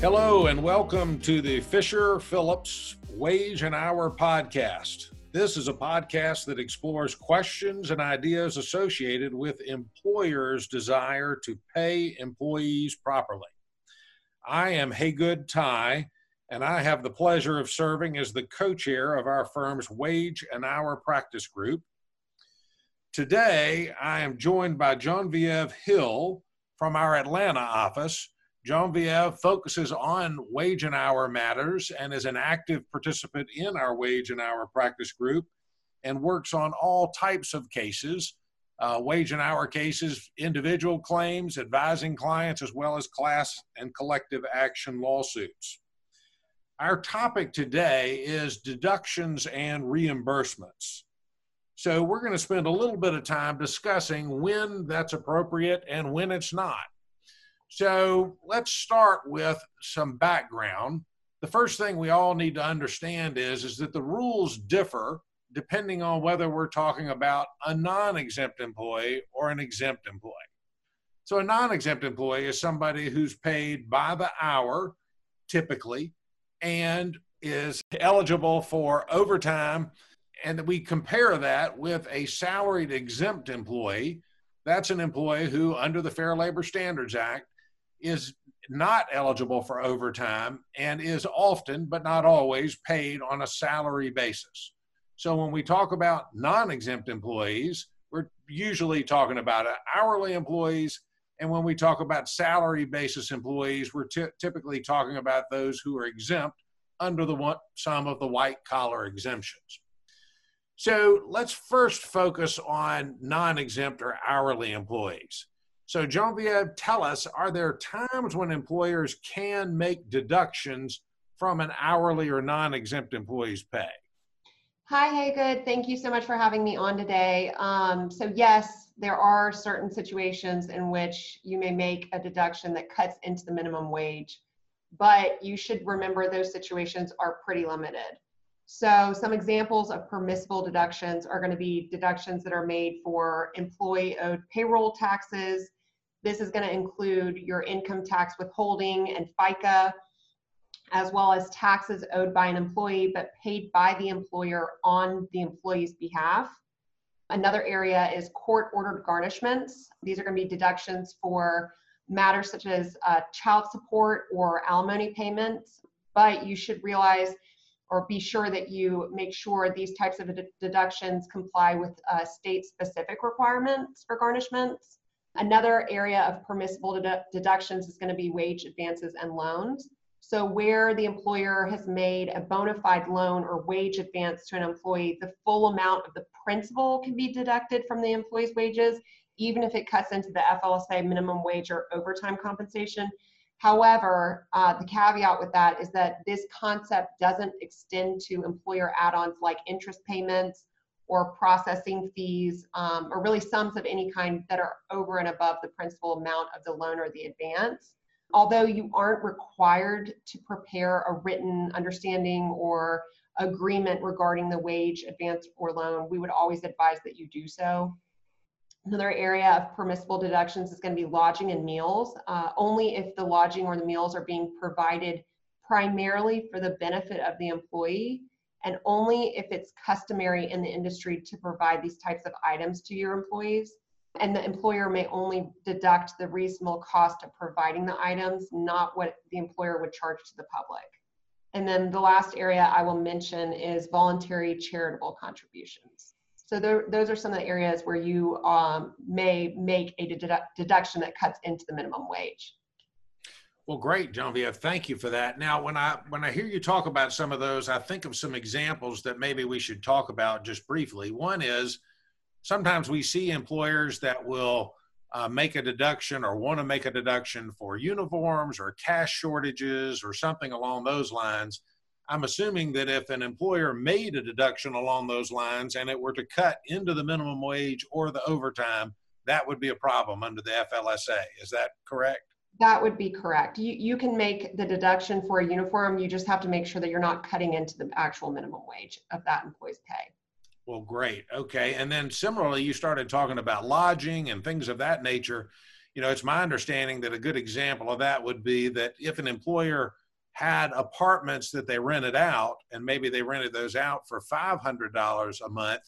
Hello, and welcome to the Fisher Phillips Wage and Hour podcast. This is a podcast that explores questions and ideas associated with employers' desire to pay employees properly. I am Haygood Ty, and I have the pleasure of serving as the co chair of our firm's Wage and Hour Practice Group. Today, I am joined by Genevieve Hill from our Atlanta office Genevieve focuses on wage and hour matters and is an active participant in our wage and hour practice group and works on all types of cases uh, wage and hour cases, individual claims, advising clients, as well as class and collective action lawsuits. Our topic today is deductions and reimbursements. So, we're going to spend a little bit of time discussing when that's appropriate and when it's not. So let's start with some background. The first thing we all need to understand is, is that the rules differ depending on whether we're talking about a non exempt employee or an exempt employee. So, a non exempt employee is somebody who's paid by the hour typically and is eligible for overtime. And we compare that with a salaried exempt employee. That's an employee who, under the Fair Labor Standards Act, is not eligible for overtime and is often, but not always, paid on a salary basis. So when we talk about non exempt employees, we're usually talking about hourly employees. And when we talk about salary basis employees, we're t- typically talking about those who are exempt under the one, some of the white collar exemptions. So let's first focus on non exempt or hourly employees. So, Genevieve, tell us are there times when employers can make deductions from an hourly or non exempt employee's pay? Hi, hey, good. Thank you so much for having me on today. Um, so, yes, there are certain situations in which you may make a deduction that cuts into the minimum wage, but you should remember those situations are pretty limited. So, some examples of permissible deductions are going to be deductions that are made for employee owed payroll taxes, this is going to include your income tax withholding and FICA, as well as taxes owed by an employee but paid by the employer on the employee's behalf. Another area is court ordered garnishments. These are going to be deductions for matters such as uh, child support or alimony payments. But you should realize or be sure that you make sure these types of deductions comply with uh, state specific requirements for garnishments. Another area of permissible dedu- deductions is going to be wage advances and loans. So, where the employer has made a bona fide loan or wage advance to an employee, the full amount of the principal can be deducted from the employee's wages, even if it cuts into the FLSA minimum wage or overtime compensation. However, uh, the caveat with that is that this concept doesn't extend to employer add ons like interest payments or processing fees, um, or really sums of any kind that are over and above the principal amount of the loan or the advance. Although you aren't required to prepare a written understanding or agreement regarding the wage, advance, or loan, we would always advise that you do so. Another area of permissible deductions is going to be lodging and meals, uh, only if the lodging or the meals are being provided primarily for the benefit of the employee and only if it's customary in the industry to provide these types of items to your employees. And the employer may only deduct the reasonable cost of providing the items, not what the employer would charge to the public. And then the last area I will mention is voluntary charitable contributions. So there, those are some of the areas where you um, may make a dedu- deduction that cuts into the minimum wage. Well, great, Genevieve. Thank you for that. Now, when I when I hear you talk about some of those, I think of some examples that maybe we should talk about just briefly. One is sometimes we see employers that will uh, make a deduction or want to make a deduction for uniforms or cash shortages or something along those lines. I'm assuming that if an employer made a deduction along those lines and it were to cut into the minimum wage or the overtime, that would be a problem under the FLSA. Is that correct? That would be correct. You, you can make the deduction for a uniform. You just have to make sure that you're not cutting into the actual minimum wage of that employee's pay. Well, great. Okay. And then similarly, you started talking about lodging and things of that nature. you know, it's my understanding that a good example of that would be that if an employer had apartments that they rented out and maybe they rented those out for $500 a month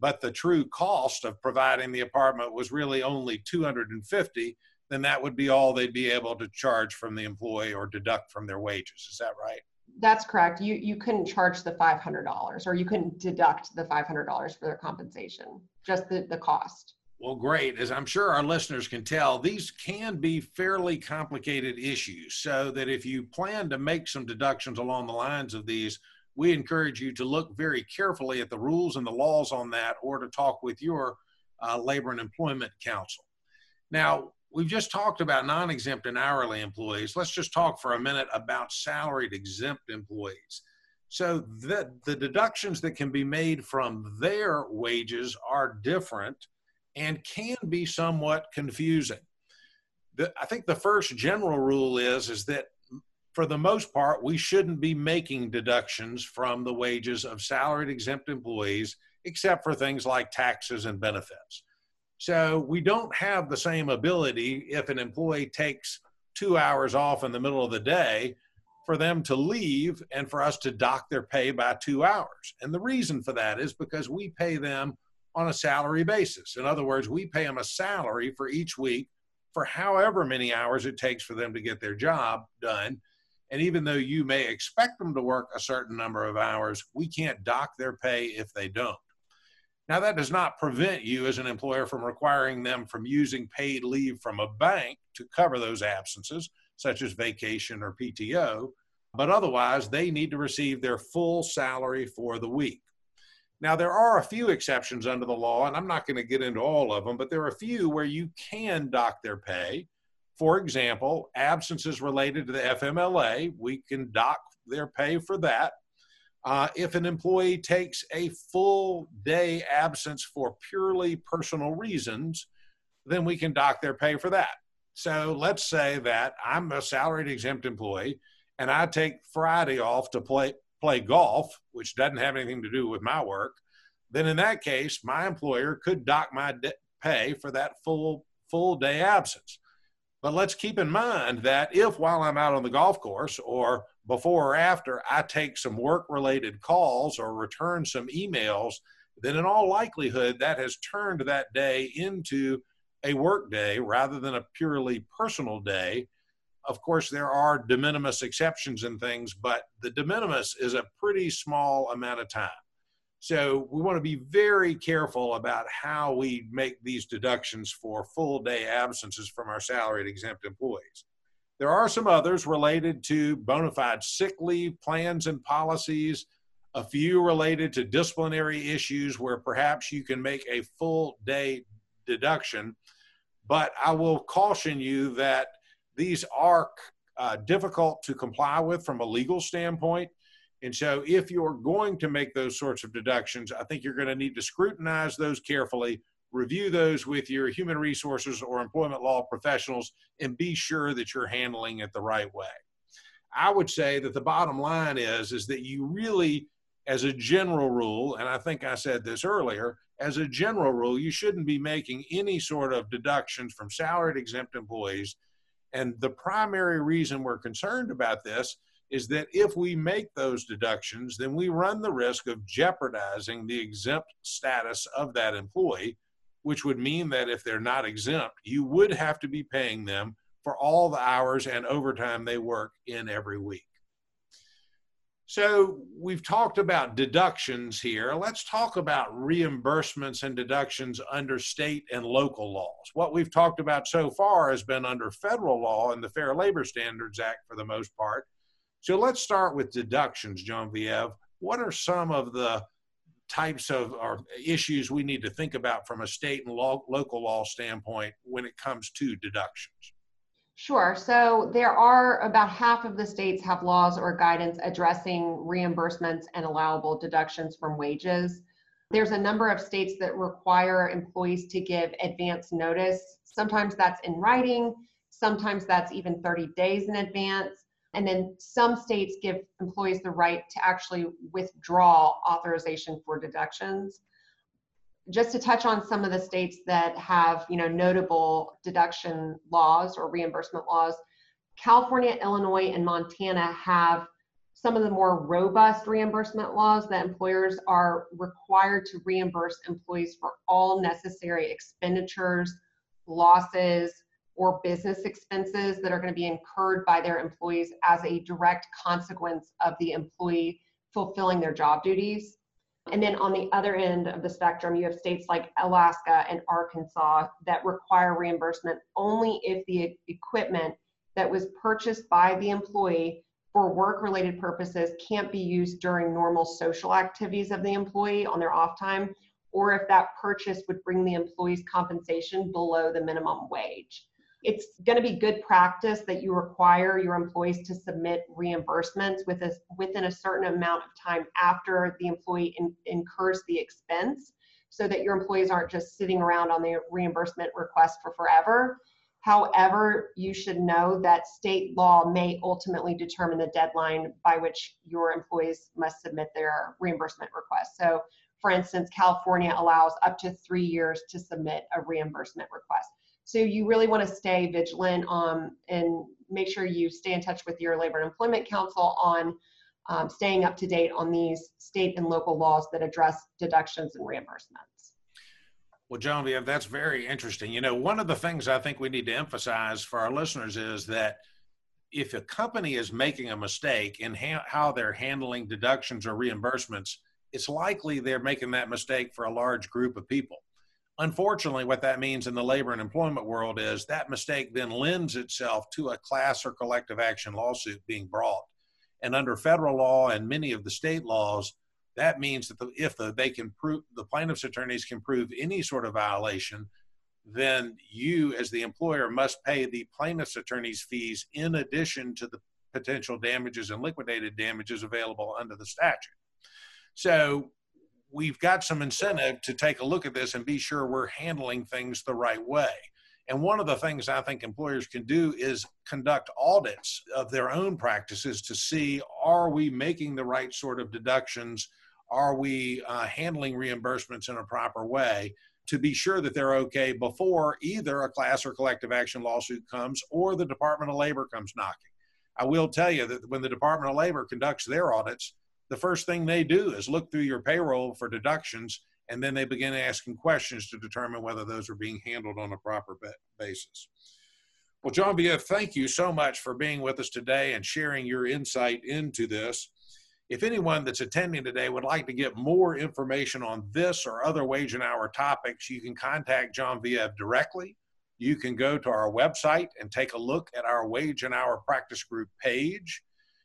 but the true cost of providing the apartment was really only 250 then that would be all they'd be able to charge from the employee or deduct from their wages is that right that's correct you you couldn't charge the $500 or you couldn't deduct the $500 for their compensation just the, the cost well, great. As I'm sure our listeners can tell, these can be fairly complicated issues. So that if you plan to make some deductions along the lines of these, we encourage you to look very carefully at the rules and the laws on that or to talk with your uh, labor and employment counsel. Now, we've just talked about non exempt and hourly employees. Let's just talk for a minute about salaried exempt employees. So, the, the deductions that can be made from their wages are different and can be somewhat confusing. The, I think the first general rule is is that for the most part, we shouldn't be making deductions from the wages of salaried exempt employees, except for things like taxes and benefits. So we don't have the same ability if an employee takes two hours off in the middle of the day for them to leave and for us to dock their pay by two hours. And the reason for that is because we pay them on a salary basis. In other words, we pay them a salary for each week for however many hours it takes for them to get their job done. And even though you may expect them to work a certain number of hours, we can't dock their pay if they don't. Now, that does not prevent you as an employer from requiring them from using paid leave from a bank to cover those absences, such as vacation or PTO, but otherwise, they need to receive their full salary for the week. Now, there are a few exceptions under the law, and I'm not going to get into all of them, but there are a few where you can dock their pay. For example, absences related to the FMLA, we can dock their pay for that. Uh, if an employee takes a full day absence for purely personal reasons, then we can dock their pay for that. So let's say that I'm a salaried exempt employee and I take Friday off to play play golf, which doesn't have anything to do with my work, then in that case, my employer could dock my de- pay for that full full day absence. But let's keep in mind that if while I'm out on the golf course or before or after I take some work related calls or return some emails, then in all likelihood that has turned that day into a work day rather than a purely personal day of course, there are de minimis exceptions and things, but the de minimis is a pretty small amount of time. So we want to be very careful about how we make these deductions for full day absences from our salaried exempt employees. There are some others related to bona fide sick leave plans and policies, a few related to disciplinary issues where perhaps you can make a full day deduction. But I will caution you that these are uh, difficult to comply with from a legal standpoint. And so, if you're going to make those sorts of deductions, I think you're going to need to scrutinize those carefully, review those with your human resources or employment law professionals, and be sure that you're handling it the right way. I would say that the bottom line is, is that you really, as a general rule, and I think I said this earlier, as a general rule, you shouldn't be making any sort of deductions from salaried exempt employees and the primary reason we're concerned about this is that if we make those deductions, then we run the risk of jeopardizing the exempt status of that employee, which would mean that if they're not exempt, you would have to be paying them for all the hours and overtime they work in every week. So we've talked about deductions here. Let's talk about reimbursements and deductions under state and local laws. What we've talked about so far has been under federal law and the Fair Labor Standards Act for the most part. So let's start with deductions, Genevieve. What are some of the types of issues we need to think about from a state and lo- local law standpoint when it comes to deductions? Sure. So there are about half of the states have laws or guidance addressing reimbursements and allowable deductions from wages. There's a number of states that require employees to give advance notice. Sometimes that's in writing, sometimes that's even 30 days in advance. And then some states give employees the right to actually withdraw authorization for deductions. just to touch on some of the states that have, you know, notable deduction laws or reimbursement laws, California, Illinois, and Montana have some of the more robust reimbursement laws that employers are required to reimburse employees for all necessary expenditures, losses, or business expenses that are going to be incurred by their employees as a direct consequence of the employee fulfilling their job duties. And then on the other end of the spectrum, you have states like Alaska and Arkansas that require reimbursement only if the equipment that was purchased by the employee for work related purposes can't be used during normal social activities of the employee on their off time, or if that purchase would bring the employee's compensation below the minimum wage it's going to be good practice that you require your employees to submit reimbursements with a, within a certain amount of time after the employee in, incurs the expense so that your employees aren't just sitting around on the reimbursement request for forever. However, you should know that state law may ultimately determine the deadline by which your employees must submit their reimbursement request. So, for instance, California allows up to three years to submit a reimbursement request. So you really want to stay vigilant um, and make sure you stay in touch with your Labor and Employment Counsel on um, staying up to date on these state and local laws that address deductions and reimbursements. Well, Genevieve, that's very interesting. You know, one of the things I think we need to emphasize for our listeners is that if a company is making a mistake in ha- how they're handling deductions or reimbursements, it's likely they're making that mistake for a large group of people. Unfortunately, what that means in the labor and employment world is that mistake then lends itself to a class or collective action lawsuit being brought. And under federal law and many of the state laws, that means that the, if the, they can prove the plaintiff's attorneys can prove any sort of violation, then you as the employer must pay the plaintiff's attorney's fees in addition to the potential damages and liquidated damages available under the statute. So we've got some incentive to take a look at this and be sure we're handling things the right way. And one of the things I think employers can do is conduct audits of their own practices to see are we making the right sort of deductions? Are we uh, handling reimbursements in a proper way to be sure that they're okay before either a class or collective action lawsuit comes or the Department of Labor comes knocking? I will tell you that when the Department of Labor conducts their audits, the first thing they do is look through your payroll for deductions and then they begin asking questions to determine whether those are being handled on a proper basis. Well, John Genevieve, thank you so much for being with us today and sharing your insight into this. If anyone that's attending today would like to get more information on this or other wage and hour topics, you can contact Genevieve directly. You can go to our website and take a look at our wage and hour practice group page.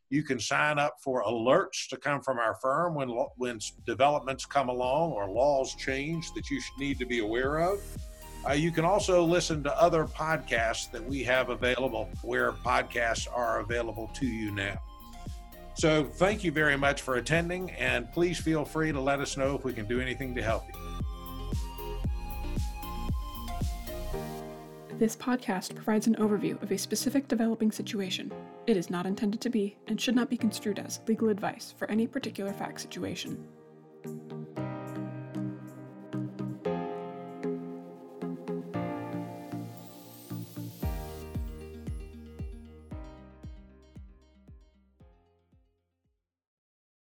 You can sign up for alerts to come from our firm when, when developments come along or laws change that you should need to be aware of. Uh, you can also listen to other podcasts that we have available where podcasts are available to you now. So, thank you very much for attending, and please feel free to let us know if we can do anything to help you. This podcast provides an overview of a specific developing situation. It is not intended to be and should not be construed as legal advice for any particular fact situation.